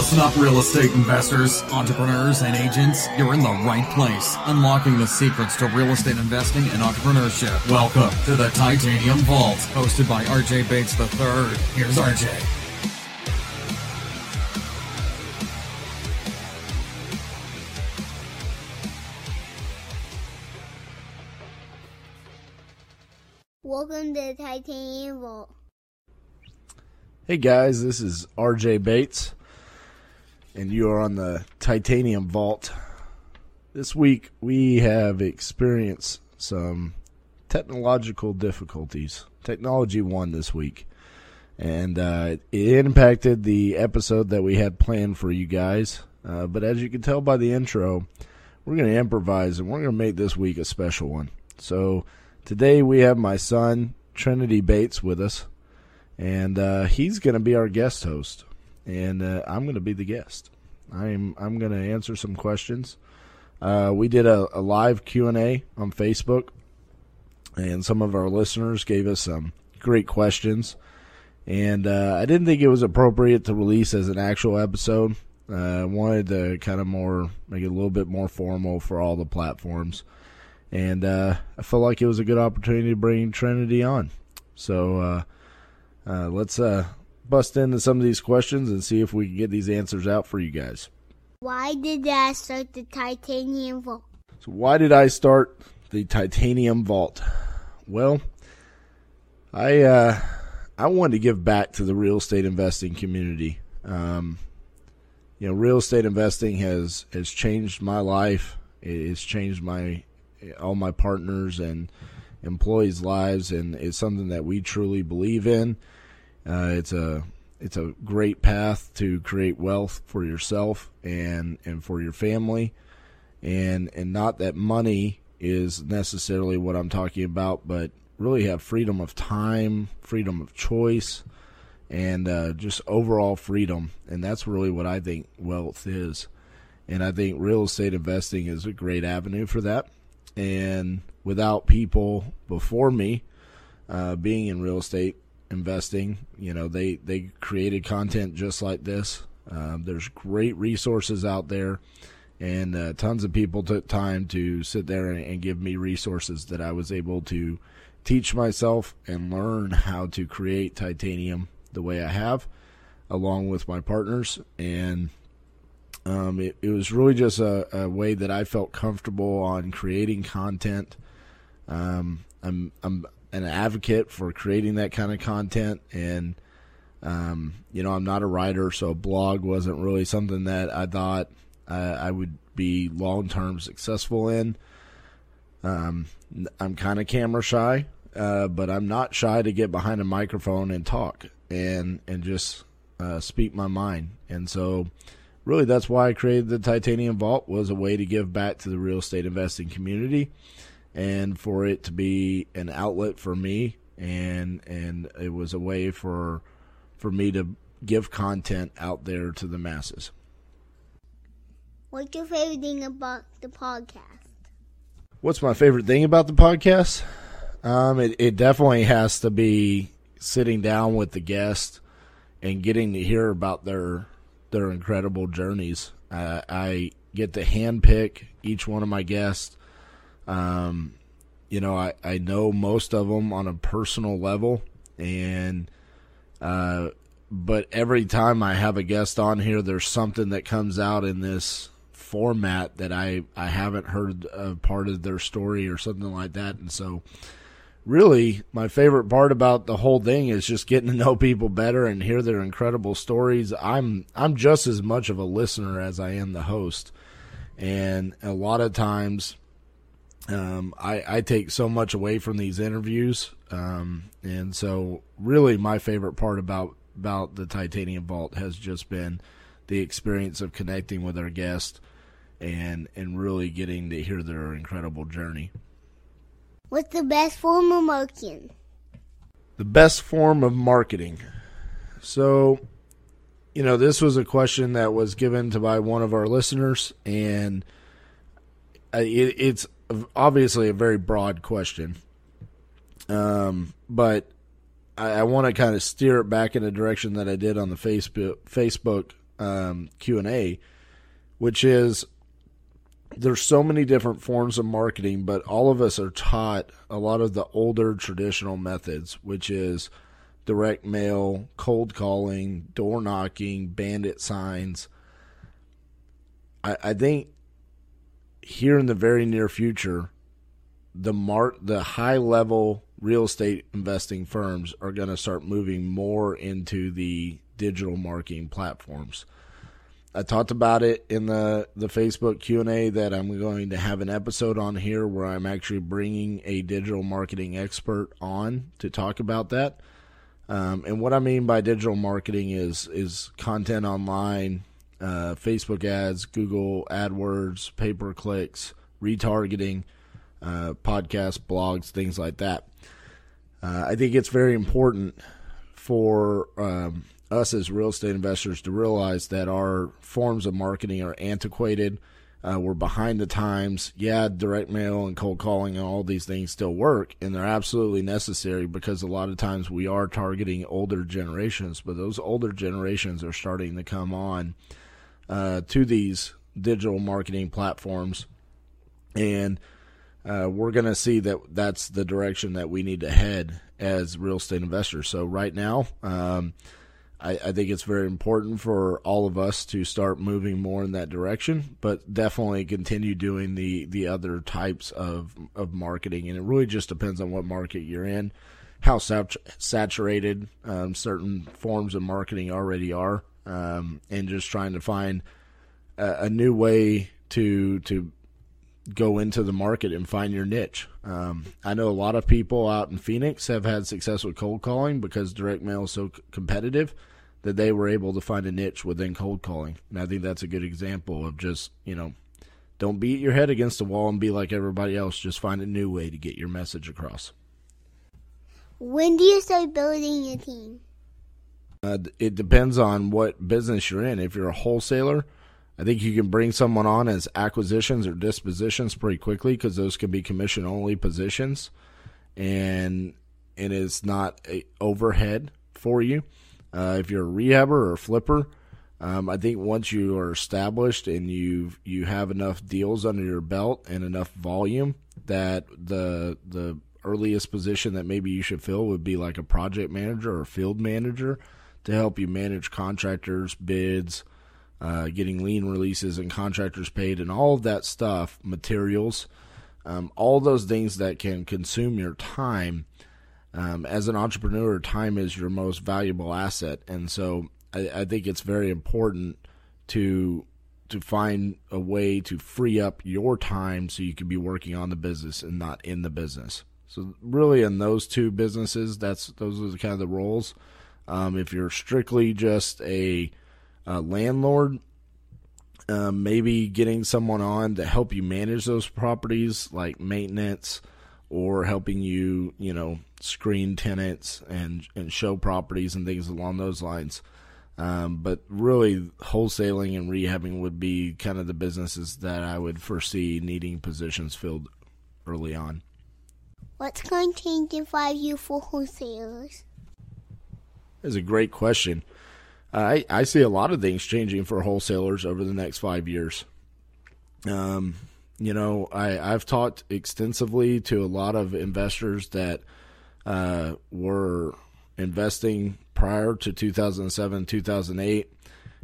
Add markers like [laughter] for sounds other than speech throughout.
Listen up, real estate investors, entrepreneurs, and agents. You're in the right place. Unlocking the secrets to real estate investing and entrepreneurship. Welcome to the Titanium Vault, hosted by RJ Bates III. Here's RJ. Welcome to the Titanium Vault. Hey guys, this is RJ Bates, and you are on the Titanium Vault. This week we have experienced some technological difficulties. Technology won this week, and uh, it impacted the episode that we had planned for you guys. Uh, but as you can tell by the intro, we're going to improvise and we're going to make this week a special one. So today we have my son, Trinity Bates, with us and uh, he's going to be our guest host, and uh, I'm going to be the guest. I'm I'm going to answer some questions. Uh, we did a, a live Q and A on Facebook, and some of our listeners gave us some great questions. And uh, I didn't think it was appropriate to release as an actual episode. Uh, I wanted to kind of more make it a little bit more formal for all the platforms, and uh, I felt like it was a good opportunity to bring Trinity on. So uh, let's bust into some of these questions and see if we can get these answers out for you guys. Why did I start the Titanium Vault? So, why did I start the Titanium Vault? Well, I uh, I wanted to give back to the real estate investing community. Um, you know, real estate investing has has changed my life. It's changed my all my partners and employees' lives, and it's something that we truly believe in. Uh, it's a it's a great path to create wealth for yourself and and for your family, and and not that money is necessarily what I'm talking about, but really have freedom of time, freedom of choice, and uh, just overall freedom. And that's really what I think wealth is. And I think real estate investing is a great avenue for that. And without people before me uh, being in real estate investing, you know, they they created content just like this. Um, there's great resources out there, and uh, tons of people took time to sit there and, and give me resources that I was able to teach myself and learn how to create titanium the way I have, along with my partners. And um, it, it was really just a, a, way that I felt comfortable on creating content. Um, I'm I'm an advocate for creating that kind of content, and um, you know I'm not a writer, so a blog wasn't really something that I thought uh, I would be long term successful in. Um, I'm kind of camera shy, uh, but I'm not shy to get behind a microphone and talk and and just uh, speak my mind. And so, really, that's why I created the Titanium Vault was a way to give back to the real estate investing community and for it to be an outlet for me and and it was a way for for me to give content out there to the masses. What's your favorite thing about the podcast? What's my favorite thing about the podcast? Um, it, it definitely has to be sitting down with the guest and getting to hear about their their incredible journeys. Uh, I get to handpick each one of my guests um, you know, I, I know most of them on a personal level, and uh, but every time I have a guest on here, there's something that comes out in this format that I I haven't heard a part of their story or something like that, and so really my favorite part about the whole thing is just getting to know people better and hear their incredible stories. I'm I'm just as much of a listener as I am the host. And a lot of times um, I, I take so much away from these interviews, um, and so really my favorite part about about the Titanium Vault has just been the experience of connecting with our guests and and really getting to hear their incredible journey. What's the best form of marketing? The best form of marketing. So, you know, this was a question that was given to by one of our listeners, and uh, it, it's obviously a very broad question. Um, but I, I want to kind of steer it back in the direction that I did on the Facebook Facebook um, Q and A, which is there's so many different forms of marketing, but all of us are taught a lot of the older traditional methods, which is direct mail, cold calling, door knocking, bandit signs. I, I think here in the very near future, the mark the high level real estate investing firms are going to start moving more into the digital marketing platforms. I talked about it in the the Facebook Q and A that I'm going to have an episode on here where I'm actually bringing a digital marketing expert on to talk about that. Um, and what I mean by digital marketing is is content online, uh, Facebook ads, Google AdWords, pay per clicks, retargeting, uh, podcasts, blogs, things like that. Uh, I think it's very important for um, us as real estate investors to realize that our forms of marketing are antiquated. Uh, we're behind the times. Yeah, direct mail and cold calling and all these things still work, and they're absolutely necessary because a lot of times we are targeting older generations, but those older generations are starting to come on uh, to these digital marketing platforms, and uh, we're going to see that that's the direction that we need to head as real estate investors. So right now. Um, I, I, think it's very important for all of us to start moving more in that direction, but definitely continue doing the, the other types of, of marketing. And it really just depends on what market you're in, how sat- saturated um, certain forms of marketing already are, um, and just trying to find a, a, new way to to go into the market and find your niche. Um, I know a lot of people out in Phoenix have had success with cold calling because direct mail is so competitive that they were able to find a niche within cold calling. And I think that's a good example of just, you know, don't beat your head against the wall and be like everybody else. Just find a new way to get your message across. When do you start building a team? Uh, it depends on what business you're in. If you're a wholesaler, I think you can bring someone on as acquisitions or dispositions pretty quickly because those can be commission only positions, and it is not a overhead for you. Uh, if you're a rehabber or a flipper, um, I think once you are established and you you have enough deals under your belt and enough volume that the the earliest position that maybe you should fill would be like a project manager or field manager to help you manage contractors, bids, uh, getting lien releases and contractors paid, and all of that stuff, materials, um, all those things that can consume your time um, as an entrepreneur, time is your most valuable asset, and so I, I think it's very important to to find a way to free up your time so you can be working on the business and not in the business. So really, in those two businesses, that's those are the kind of the roles. Um, if you're strictly just a, a landlord, um, maybe getting someone on to help you manage those properties, like maintenance, or helping you, you know, screen tenants and and show properties and things along those lines. Um, but really, wholesaling and rehabbing would be kind of the businesses that I would foresee needing positions filled early on. What's going to five years for wholesalers? That's a great question. I I see a lot of things changing for wholesalers over the next five years. Um, you know, I I've talked extensively to a lot of investors that uh, were investing prior to 2007, 2008,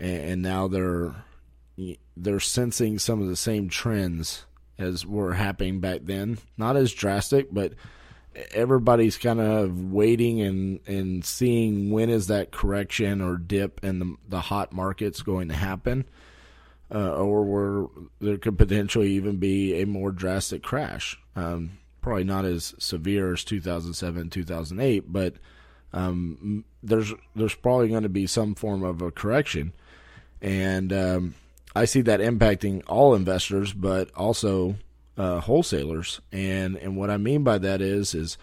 and, now they're they're sensing some of the same trends as were happening back then. Not as drastic, but everybody's kind of waiting and, and seeing when is that correction or dip in the, the hot markets going to happen, uh, or where there could potentially even be a more drastic crash. Um, probably not as severe as 2007, 2008, but um, there's there's probably going to be some form of a correction, and um, I see that impacting all investors, but also uh, wholesalers. And and what I mean by that is is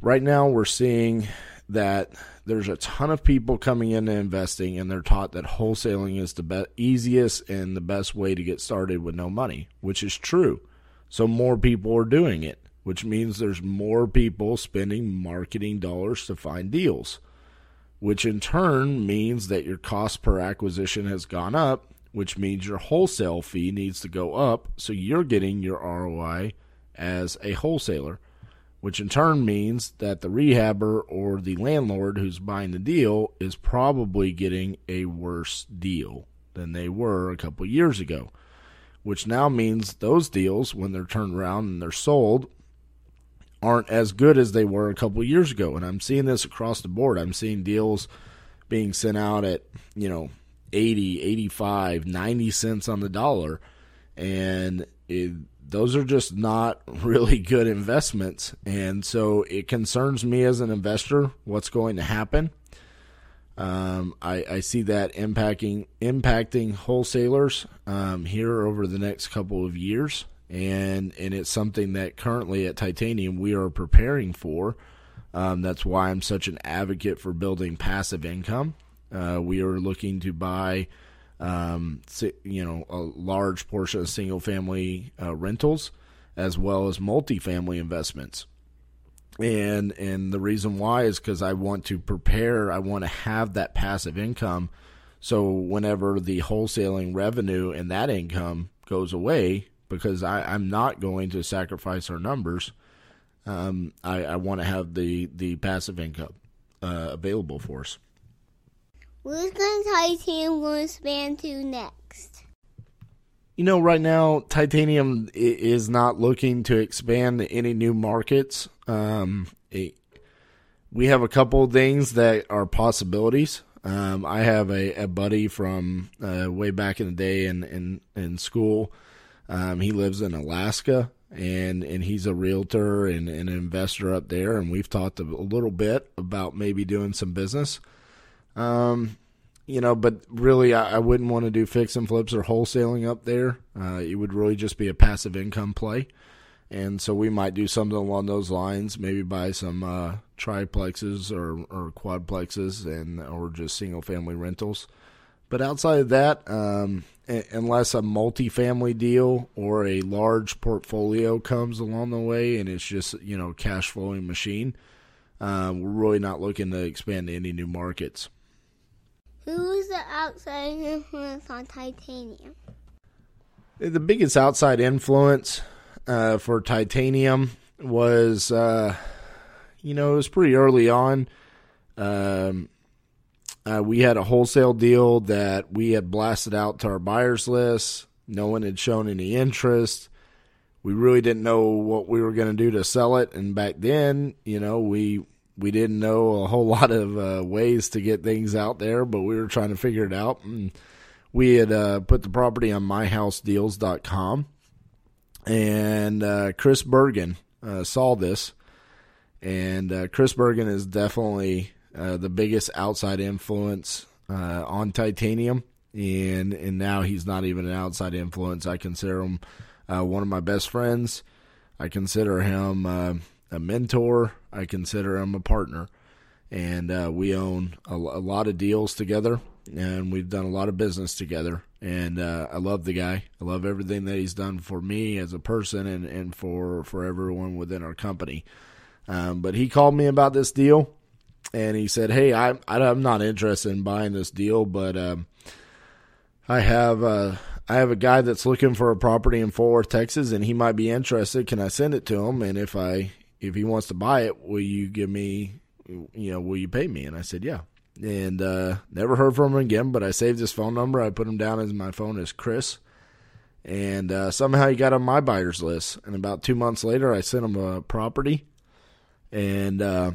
right now we're seeing that there's a ton of people coming into investing and they're taught that wholesaling is the be- easiest and the best way to get started with no money, which is true. So more people are doing it, which means there's more people spending marketing dollars to find deals. which in turn means that your cost per acquisition has gone up, which means your wholesale fee needs to go up. So you're getting your ROI as a wholesaler, which in turn means that the rehabber or the landlord who's buying the deal is probably getting a worse deal than they were a couple years ago, which now means those deals, when they're turned around and they're sold, aren't as good as they were a couple years ago. And I'm seeing this across the board. I'm seeing deals being sent out at, you know, 80, 85, 90 cents on the dollar. And it, those are just not [laughs] really good investments. And so it concerns me as an investor what's going to happen. Um, I, I, see that impacting impacting wholesalers um, here over the next couple of years, and and it's something that currently at Titanium we are preparing for. Um, that's why I'm such an advocate for building passive income. Uh, we are looking to buy, um, you know, a large portion of single family uh, rentals as well as multifamily investments and and the reason why is because I want to prepare. I want to have that passive income, so whenever the wholesaling revenue and that income goes away, because I, I'm not going to sacrifice our numbers. Um, I, I want to have the the passive income uh, available for us. Going Titanium going to expand to next? You know, right now, Titanium is not looking to expand to any new markets. Um, it, we have a couple things that are possibilities. Um, I have a, a buddy from uh, way back in the day in in, in school. Um, he lives in Alaska, and and he's a realtor and, and, an investor up there. And we've talked a little bit about maybe doing some business. Um, you know, but really, I, I wouldn't want to do fix and flips or wholesaling up there. Uh, it would really just be a passive income play. And so we might do something along those lines, maybe buy some uh, triplexes or, or quadplexes and or just single family rentals. But outside of that, um, unless a multi-family deal or a large portfolio comes along the way and it's just you know cash flowing machine, uh, we're really not looking to expand to any new markets. Who's the outside influence on titanium? The biggest outside influence uh, for titanium was, uh, you know, it was pretty early on. Um, uh, we had a wholesale deal that we had blasted out to our buyers list. No one had shown any interest. We really didn't know what we were going to do to sell it. And back then, you know, we we didn't know a whole [laughs] lot of uh, ways to get things out there, but we were trying to figure it out. And we had uh, put the property on myhousedeals.com, and uh, Chris Bergen uh, saw this. And uh, Chris Bergen is definitely uh, the biggest outside influence on titanium. And, and now he's not even an outside influence. I consider him one of my best friends. I consider him a mentor. I consider him a partner, and uh, we own a, a, lot of deals together, and we've done a lot of business together. And uh, I love the guy. I love everything that he's done for me as a person, and, and for for everyone within our company. Um, but he called me about this deal, and he said, "Hey, I, I am not interested in buying this deal, but um, I have." Uh, I have a guy that's looking for a property in Fort Worth, Texas, and he might be interested. Can I send it to him? And if I if he wants to buy it, will you give me, you know, will you pay me? And I said, yeah. And uh, never heard from him again, but I saved his phone number. I put him down as my phone as Chris. And uh, somehow he got on my buyer's list. And about two months later, I sent him a property. And uh,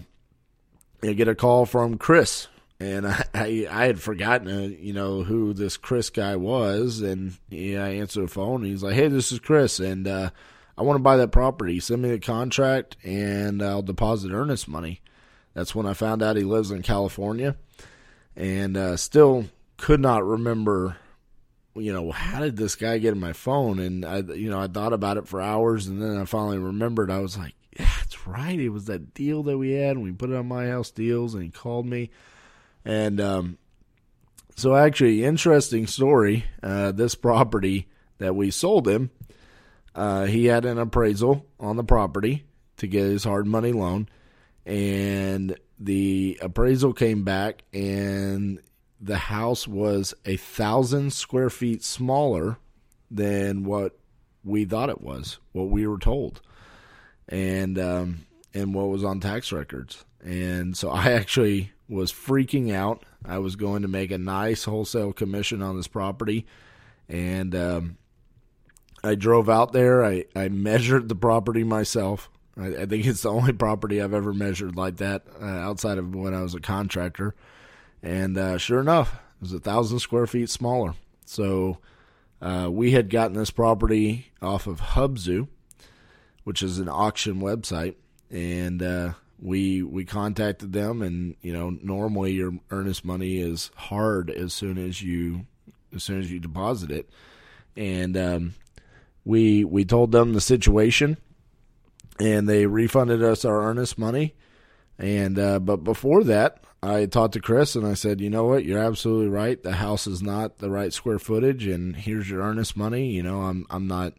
I get a call from Chris. And I, I, I had forgotten, uh, you know, who this Chris guy was. And yeah, I answered the phone. And he's like, hey, this is Chris. And, uh, I want to buy that property. Send me the contract and I'll deposit earnest money. That's when I found out he lives in California and uh, still could not remember, you know, how did this guy get in my phone? And I, you know, I thought about it for hours and then I finally remembered. I was like, that's right. It was that deal that we had and we put it on my house deals and he called me. And, um, so actually, interesting story. Uh, this property that we sold him, uh, he had an appraisal on the property to get his hard money loan, and the appraisal came back, and the house was a thousand square feet smaller than what we thought it was, what we were told, and um, and what was on tax records. And so I actually was freaking out. I was going to make a nice wholesale commission on this property, and um, I drove out there. I, I measured the property myself. I, I, think it's the only property I've ever measured like that uh, outside of when I was a contractor. And uh, sure enough, it was a thousand square feet smaller. So uh, we had gotten this property off of Hubzu, which is an auction website, and uh, we we contacted them. And you know, normally your earnest money is hard as soon as you as soon as you deposit it, and um, we we told them the situation, and they refunded us our earnest money. And uh, but before that, I talked to Chris and I said, you know what, you're absolutely right. The house is not the right square footage, and here's your earnest money. You know, I'm I'm not.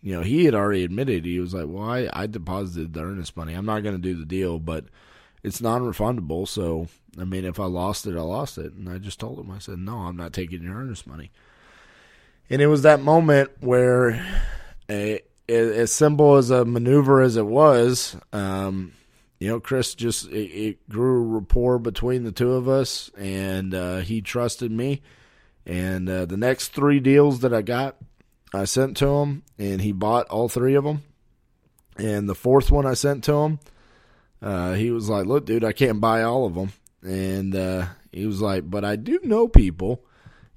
You know, he had already admitted he was like, well, I, I deposited the earnest money. I'm not going to do the deal, but it's non-refundable. So I mean, if I lost it, I lost it. And I just told him, I said, no, I'm not taking your earnest money. And it was that moment where, a, as simple as a maneuver as it was, um, you know, Chris just it, it, grew rapport between the two of us, and uh, he trusted me. And uh, the next three deals that I got, I sent to him, and he bought all three of them. And the fourth one I sent to him, uh, he was like, "Look, dude, I can't buy all of them." And uh, he was like, "But I do know people."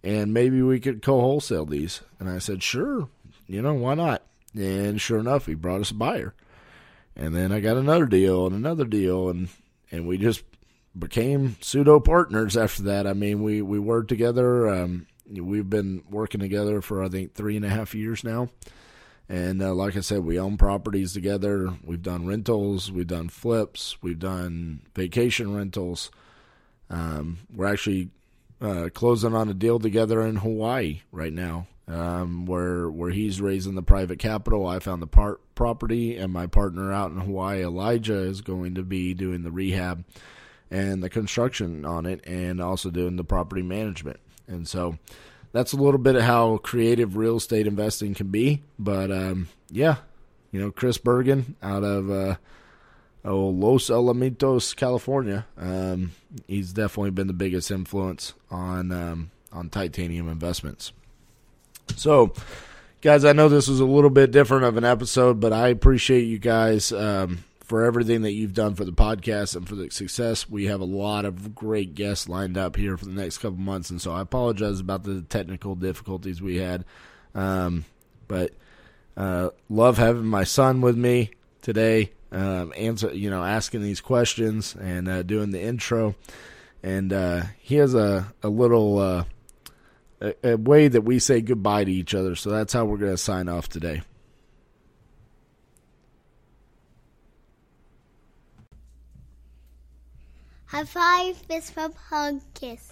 And maybe we could co-wholesale these. And I said, sure, you know, why not? And sure enough, he brought us a buyer. And then I got another deal and another deal, and and we just became pseudo partners after that. I mean, we we worked together. Um, we've been working together for I think three and a half years now. And uh, like I said, we own properties together. We've done rentals, we've done flips, we've done vacation rentals. Um, we're actually uh, closing on a deal together in Hawaii right now, um, where where he's raising the private capital. I found the part property, and my partner out in Hawaii, Elijah, is going to be doing the rehab and the construction on it, and also doing the property management. And so that's a little bit of how creative real estate investing can be. But um, yeah, you know, Chris Bergen out of uh, oh, Los Alamitos, California. Um, he's definitely been the biggest influence on um, on titanium investments. So, guys, I know this was a little bit different of an episode, but I appreciate you guys um, for everything that you've done for the podcast and for the success. We have a lot of great guests lined up here for the next couple months, and so I apologize about the technical difficulties we had. Um, but uh, love having my son with me today um, answer, you know, asking these questions and uh, doing the intro. And uh, he has a a little uh, a, a way that we say goodbye to each other. So that's how we're going to sign off today. High five, fist bump, hug, kiss.